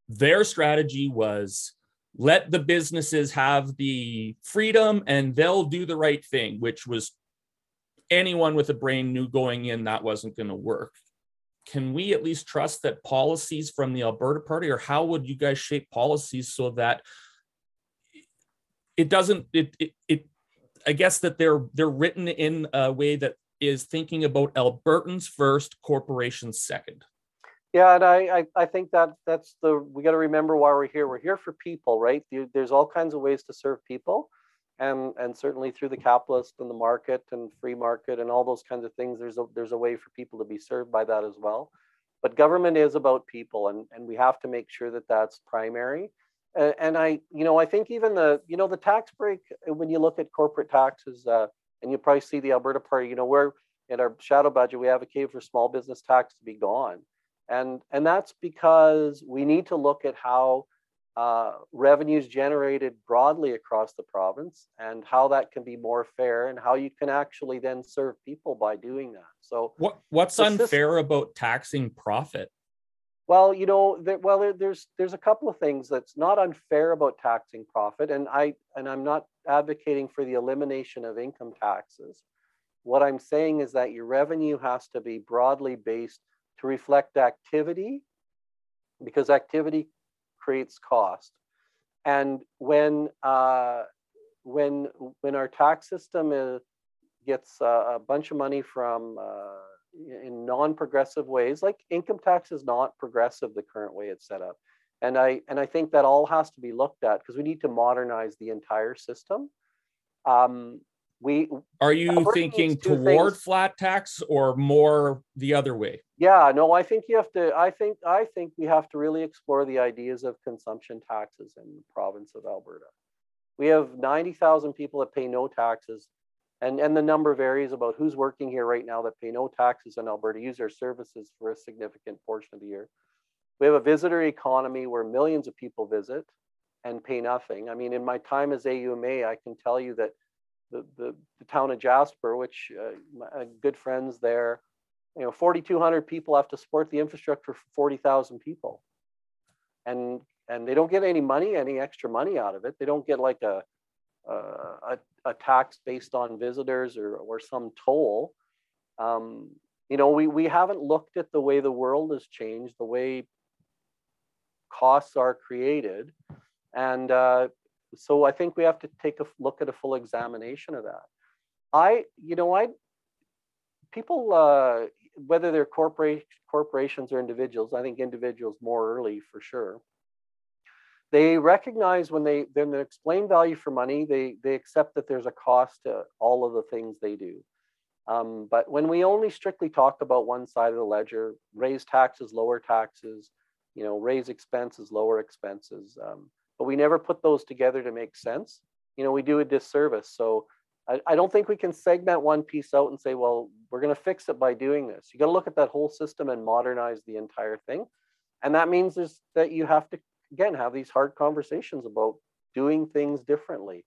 Their strategy was let the businesses have the freedom and they'll do the right thing, which was anyone with a brain knew going in that wasn't going to work. Can we at least trust that policies from the Alberta Party, or how would you guys shape policies so that it doesn't it it, it I guess that they're they're written in a way that is thinking about Albertans first, corporations second. Yeah, and I, I, I think that that's the we got to remember why we're here. We're here for people, right? There's all kinds of ways to serve people and and certainly through the capitalist and the market and free market and all those kinds of things there's a there's a way for people to be served by that as well but government is about people and and we have to make sure that that's primary and, and i you know i think even the you know the tax break uh, when you look at corporate taxes uh, and you probably see the alberta party you know where in our shadow budget, we advocate for small business tax to be gone. And, and that's because we need to look at how uh, revenues generated broadly across the province and how that can be more fair and how you can actually then serve people by doing that. So What what's unfair about taxing profit? Well, you know, there, well, there, there's there's a couple of things that's not unfair about taxing profit, and I and I'm not advocating for the elimination of income taxes. What I'm saying is that your revenue has to be broadly based to reflect activity, because activity creates cost. And when uh, when when our tax system is, gets a, a bunch of money from uh, in non-progressive ways like income tax is not progressive the current way it's set up and i and i think that all has to be looked at because we need to modernize the entire system um we Are you thinking toward things. flat tax or more the other way? yeah no i think you have to i think i think we have to really explore the ideas of consumption taxes in the province of alberta we have 90,000 people that pay no taxes and and the number varies about who's working here right now that pay no taxes in Alberta use our services for a significant portion of the year. We have a visitor economy where millions of people visit and pay nothing. I mean, in my time as AUMA, I can tell you that the the, the town of Jasper, which uh, uh, good friends there, you know, 4,200 people have to support the infrastructure for 40,000 people, and and they don't get any money, any extra money out of it. They don't get like a uh, a, a tax based on visitors or, or some toll. Um, you know, we, we haven't looked at the way the world has changed, the way costs are created. And uh, so I think we have to take a look at a full examination of that. I, you know, I, people, uh, whether they're corporate, corporations or individuals, I think individuals more early for sure they recognize when they then explain value for money they they accept that there's a cost to all of the things they do um, but when we only strictly talk about one side of the ledger raise taxes lower taxes you know raise expenses lower expenses um, but we never put those together to make sense. You know we do a disservice. So I, I don't think we can segment one piece out and say well we're going to fix it by doing this. You got to look at that whole system and modernize the entire thing. And that means is that you have to again have these hard conversations about doing things differently.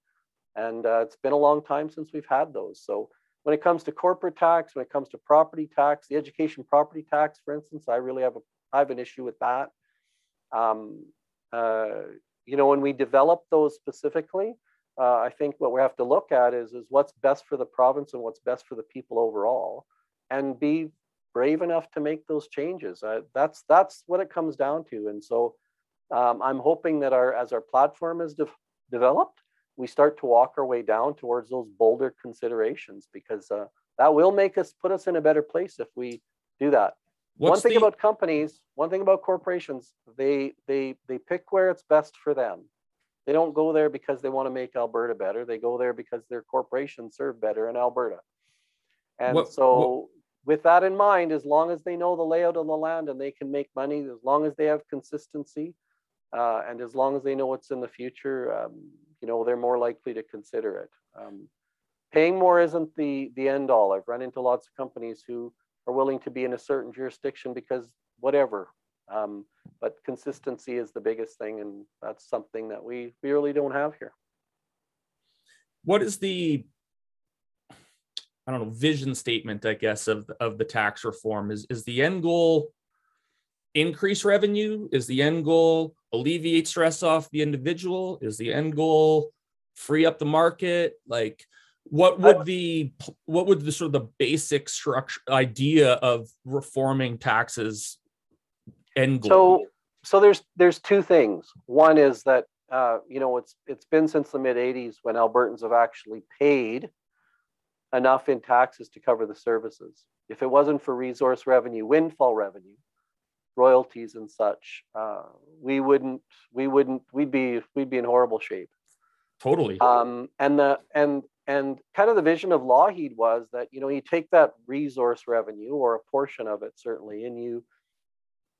And uh, it's been a long time since we've had those. So when it comes to corporate tax when it comes to property tax the education property tax for instance i really have a i have an issue with that. Um, uh, you know when we develop those specifically uh, i think what we have to look at is is what's best for the province and what's best for the people overall and be brave enough to make those changes uh, that's that's what it comes down to and so um, I'm hoping that our as our platform is de- developed, we start to walk our way down towards those bolder considerations because uh, that will make us put us in a better place if we do that. One thing the, about companies, one thing about corporations, they they they pick where it's best for them. They don't go there because they want to make Alberta better. They go there because their corporations serve better in Alberta. And What- so with that in mind, as long as they know the layout of the land and they can make money, as long as they have consistency, uh, and as long as they know what's in the future, um, you know, they're more likely to consider it. Um, paying more isn't the the end all. I've run into lots of companies who are willing to be in a certain jurisdiction because whatever. Um, but consistency is the biggest thing, and that's something that we we really don't have here. what is the I don't know vision statement, I guess, of of the tax reform? Is is the end goal increase revenue? Is the end goal alleviate stress off the individual? Is the end goal free up the market? Like what would the what would the sort of the basic structure idea of reforming taxes end goal? So so there's there's two things. One is that uh, you know it's it's been since the mid 80s when Albertans have actually paid enough in taxes to cover the services. If it wasn't for resource revenue, windfall revenue, royalties and such, uh, we wouldn't we wouldn't we'd be we'd be in horrible shape. totally. Um, and the and and kind of the vision of Lougheed was that you know you take that resource revenue or a portion of it certainly, and you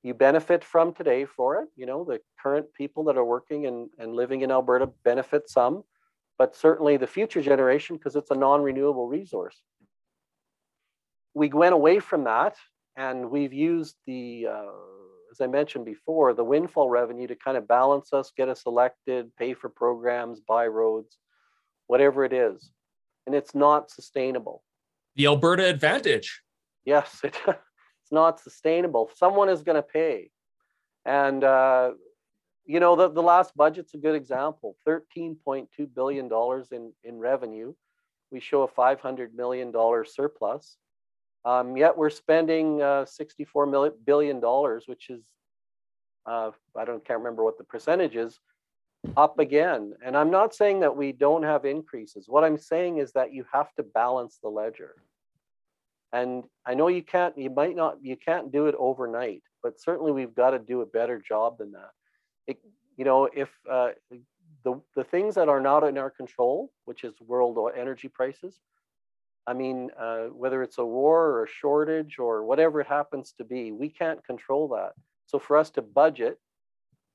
you benefit from today for it. You know the current people that are working and and living in Alberta benefit some, but certainly the future generation because it's a non-renewable resource. we went away from that and we've used the, uh, as I mentioned before, the windfall revenue to kind of balance us, get us elected, pay for programs, buy roads, whatever it is. And it's not sustainable. The Alberta advantage. Yes, it, it's not sustainable. Someone is going to pay. And, uh, you know, the, the last budget's a good example $13.2 billion in, in revenue. We show a $500 million surplus. Um, yet we're spending uh, 64 million, billion dollars, which is, uh, I don't can't remember what the percentage is, up again. And I'm not saying that we don't have increases. What I'm saying is that you have to balance the ledger. And I know you can't, you might not, you can't do it overnight, but certainly we've got to do a better job than that. It, you know, if uh, the, the things that are not in our control, which is world energy prices, I mean, uh, whether it's a war or a shortage or whatever it happens to be, we can't control that. So for us to budget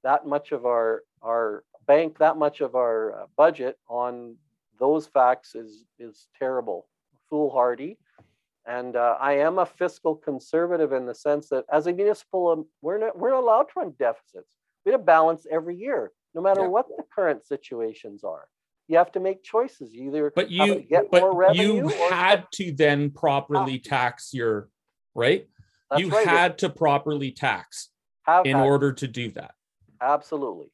that much of our our bank that much of our uh, budget on those facts is is terrible, foolhardy. And uh, I am a fiscal conservative in the sense that as a municipal, um, we're not we're allowed to run deficits. We have to balance every year, no matter yeah. what the current situations are you have to make choices. You either but you get but you had to then properly tax your right. That's you right. had to properly tax have in order to do that. Absolutely.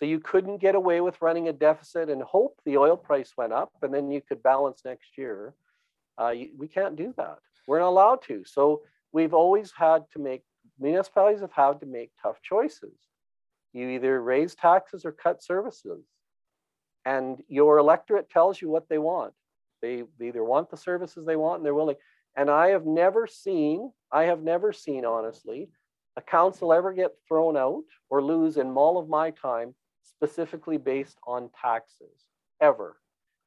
So you couldn't get away with running a deficit and hope the oil price went up and then you could balance next year. Uh, we can't do that. We're not allowed to. So we've always had to make municipalities have had to make tough choices. You either raise taxes or cut services and your electorate tells you what they want. They, they either want the services they want and they're willing. And I have never seen, I have never seen, honestly, a council ever get thrown out or lose in all of my time specifically based on taxes, ever.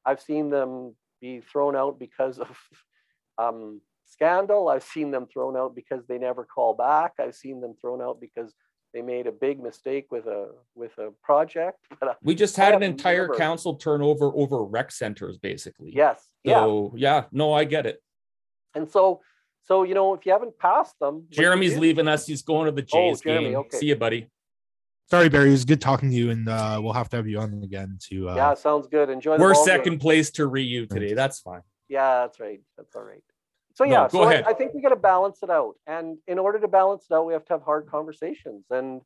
I've seen them be thrown out because of um, scandal. I've seen them thrown out because they never call back. I've seen them thrown out because they made a big mistake with a with a project. But we just had an entire never... council turnover over rec centers, basically. Yes. So yeah. yeah, no, I get it. And so, so you know, if you haven't passed them, Jeremy's leaving us. He's going to the oh, Jays oh, Jeremy, game. Okay. See you, buddy. Sorry, Barry. It was good talking to you, and uh, we'll have to have you on again to. Uh... Yeah, sounds good. Enjoy. We're second game. place to Ryu today. That's fine. Yeah, that's right. That's all right. So yeah, no, so I, I, think we got to balance it out, and in order to balance it out, we have to have hard conversations. And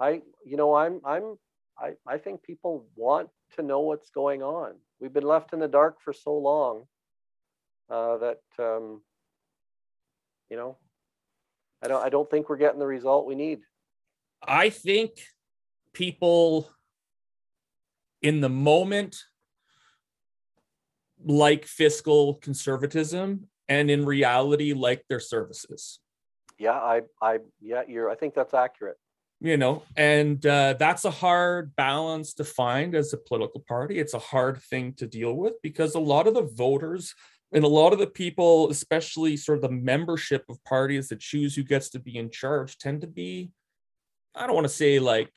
I, you know, I'm, I'm, I, I think people want to know what's going on. We've been left in the dark for so long uh, that, um, you know, I don't, I don't think we're getting the result we need. I think people in the moment like fiscal conservatism and in reality like their services. Yeah i i yeah you're i think that's accurate. You know and uh, that's a hard balance to find as a political party. It's a hard thing to deal with because a lot of the voters and a lot of the people especially sort of the membership of parties that choose who gets to be in charge tend to be i don't want to say like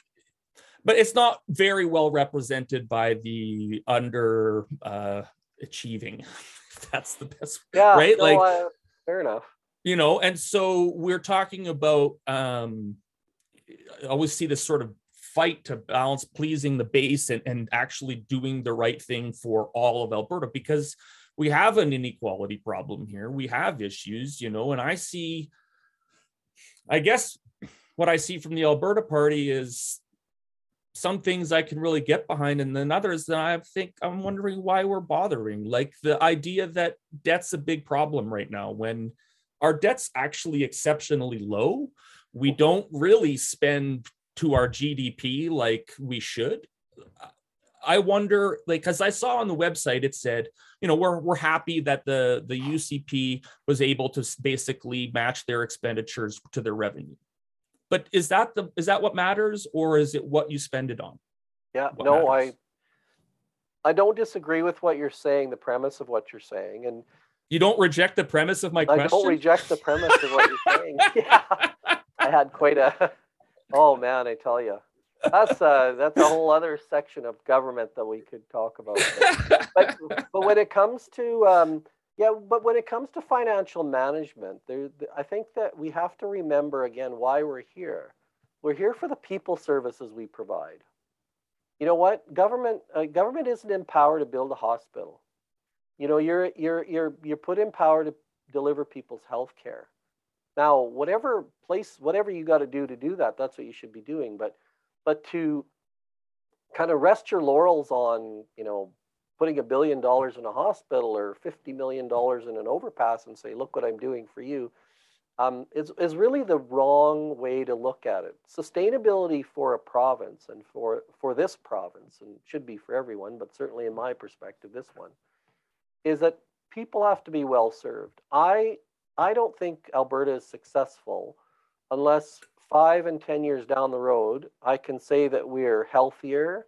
but it's not very well represented by the under uh, achieving. That's the best yeah right? no, like uh, fair enough. you know and so we're talking about um I always see this sort of fight to balance pleasing the base and, and actually doing the right thing for all of Alberta because we have an inequality problem here. We have issues, you know, and I see, I guess what I see from the Alberta Party is some things I can really get behind, and then others that I think I'm wondering why we're bothering. Like the idea that debt's a big problem right now when our debt's actually exceptionally low. We don't really spend to our GDP like we should. I wonder, like, because I saw on the website it said, you know, we're we're happy that the the UCP was able to basically match their expenditures to their revenue. But is that the is that what matters, or is it what you spend it on? Yeah, what no, matters? I I don't disagree with what you're saying, the premise of what you're saying, and you don't reject the premise of my I question. I don't reject the premise of what you're saying. yeah. I had quite a. Oh man, I tell you, that's a that's a whole other section of government that we could talk about. but but when it comes to um, Yeah, but when it comes to financial management, there, I think that we have to remember again why we're here. We're here for the people services we provide. You know what? Government uh, government isn't in power to build a hospital. You know, you're you're you're you're put in power to deliver people's health care. Now, whatever place, whatever you got to do to do that, that's what you should be doing. But but to kind of rest your laurels on, you know, putting a billion dollars in a hospital or $50 million in an overpass and say, look what I'm doing for you, um, is, is really the wrong way to look at it. Sustainability for a province and for, for this province, and should be for everyone, but certainly in my perspective, this one, is that people have to be well served. I, I don't think Alberta is successful unless five and 10 years down the road, I can say that we're healthier,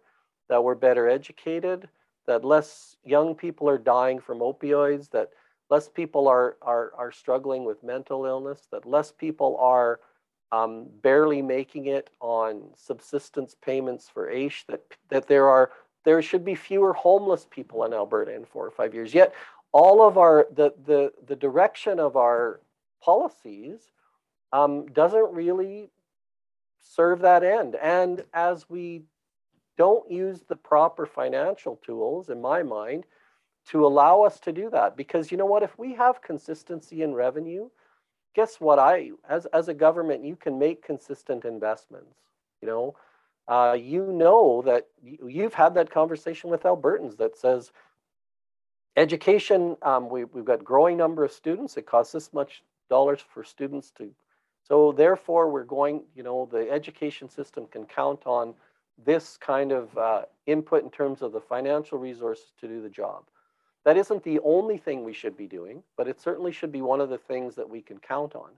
that we're better educated, that less young people are dying from opioids, that less people are, are, are struggling with mental illness, that less people are um, barely making it on subsistence payments for AISH, that, that there are there should be fewer homeless people in Alberta in four or five years. Yet all of our the the, the direction of our policies um, doesn't really serve that end. And as we don't use the proper financial tools, in my mind, to allow us to do that. Because you know what? If we have consistency in revenue, guess what? I, as, as a government, you can make consistent investments. You know, uh, you know that you've had that conversation with Albertans that says, education, um, we, we've got growing number of students. It costs this much dollars for students to, so therefore we're going, you know, the education system can count on this kind of uh, input in terms of the financial resources to do the job. That isn't the only thing we should be doing, but it certainly should be one of the things that we can count on.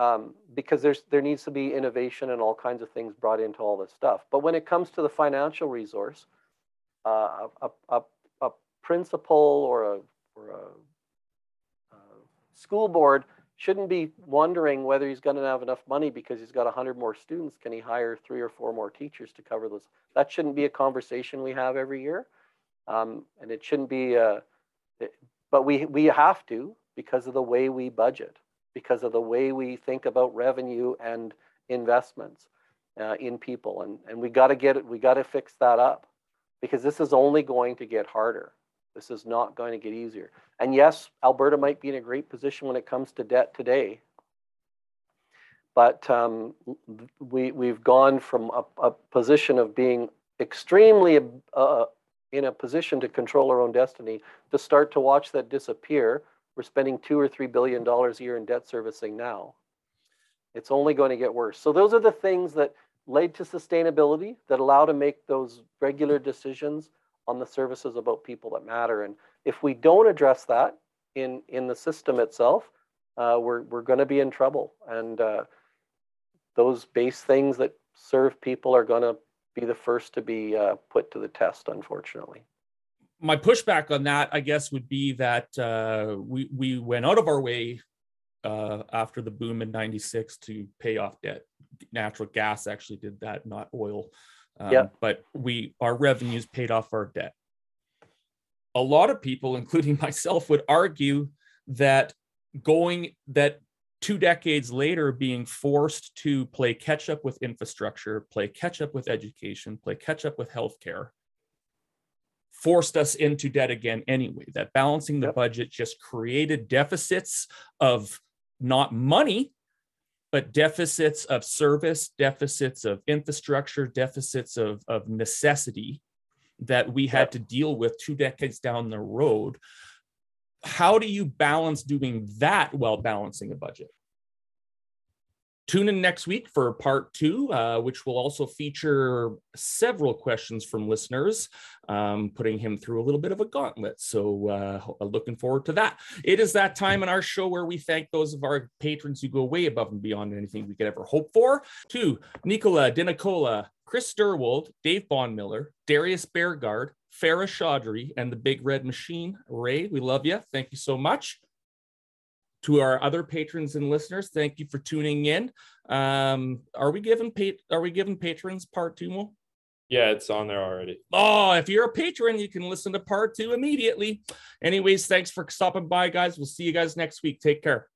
Um, because there's there needs to be innovation and all kinds of things brought into all this stuff. But when it comes to the financial resource, uh, a, a, a principal or a, or a, a school board shouldn't be wondering whether he's going to have enough money because he's got 100 more students. Can he hire three or four more teachers to cover those? That shouldn't be a conversation we have every year. Um, and it shouldn't be, uh, it, but we, we have to because of the way we budget, because of the way we think about revenue and investments uh, in people. And, and we got to get it, we got to fix that up because this is only going to get harder. This is not going to get easier. And yes, Alberta might be in a great position when it comes to debt today. But um, we, we've gone from a, a, position of being extremely uh, in a position to control our own destiny to start to watch that disappear. We're spending two or three billion dollars a year in debt servicing now. It's only going to get worse. So those are the things that led to sustainability that allow to make those regular decisions on the services about people that matter. And if we don't address that in in the system itself, uh, we're we're going to be in trouble. And uh, those base things that serve people are going to be the first to be uh, put to the test, unfortunately. My pushback on that, I guess, would be that uh, we we went out of our way uh, after the boom in '96 to pay off debt. Natural gas actually did that, not oil. Um, yeah. But we our revenues paid off our debt. A lot of people, including myself, would argue that going that two decades later being forced to play catch up with infrastructure, play catch up with education, play catch up with healthcare, forced us into debt again anyway. That balancing the yep. budget just created deficits of not money, but deficits of service, deficits of infrastructure, deficits of, of necessity that we had to deal with two decades down the road. How do you balance doing that while balancing a budget? Tune in next week for part two, uh, which will also feature several questions from listeners, um, putting him through a little bit of a gauntlet. So, uh, looking forward to that. It is that time in our show where we thank those of our patrons who go way above and beyond anything we could ever hope for. To Nicola Dinicola, Chris Sturwold, Dave Bondmiller, Darius Beargard, Farah Chaudhry, and the Big Red Machine. Ray, we love you. Thank you so much to our other patrons and listeners, thank you for tuning in. Um, are we giving pa- are we giving patrons part two more? Yeah, it's on there already. Oh, if you're a patron, you can listen to part two immediately. Anyways, thanks for stopping by, guys. We'll see you guys next week. Take care.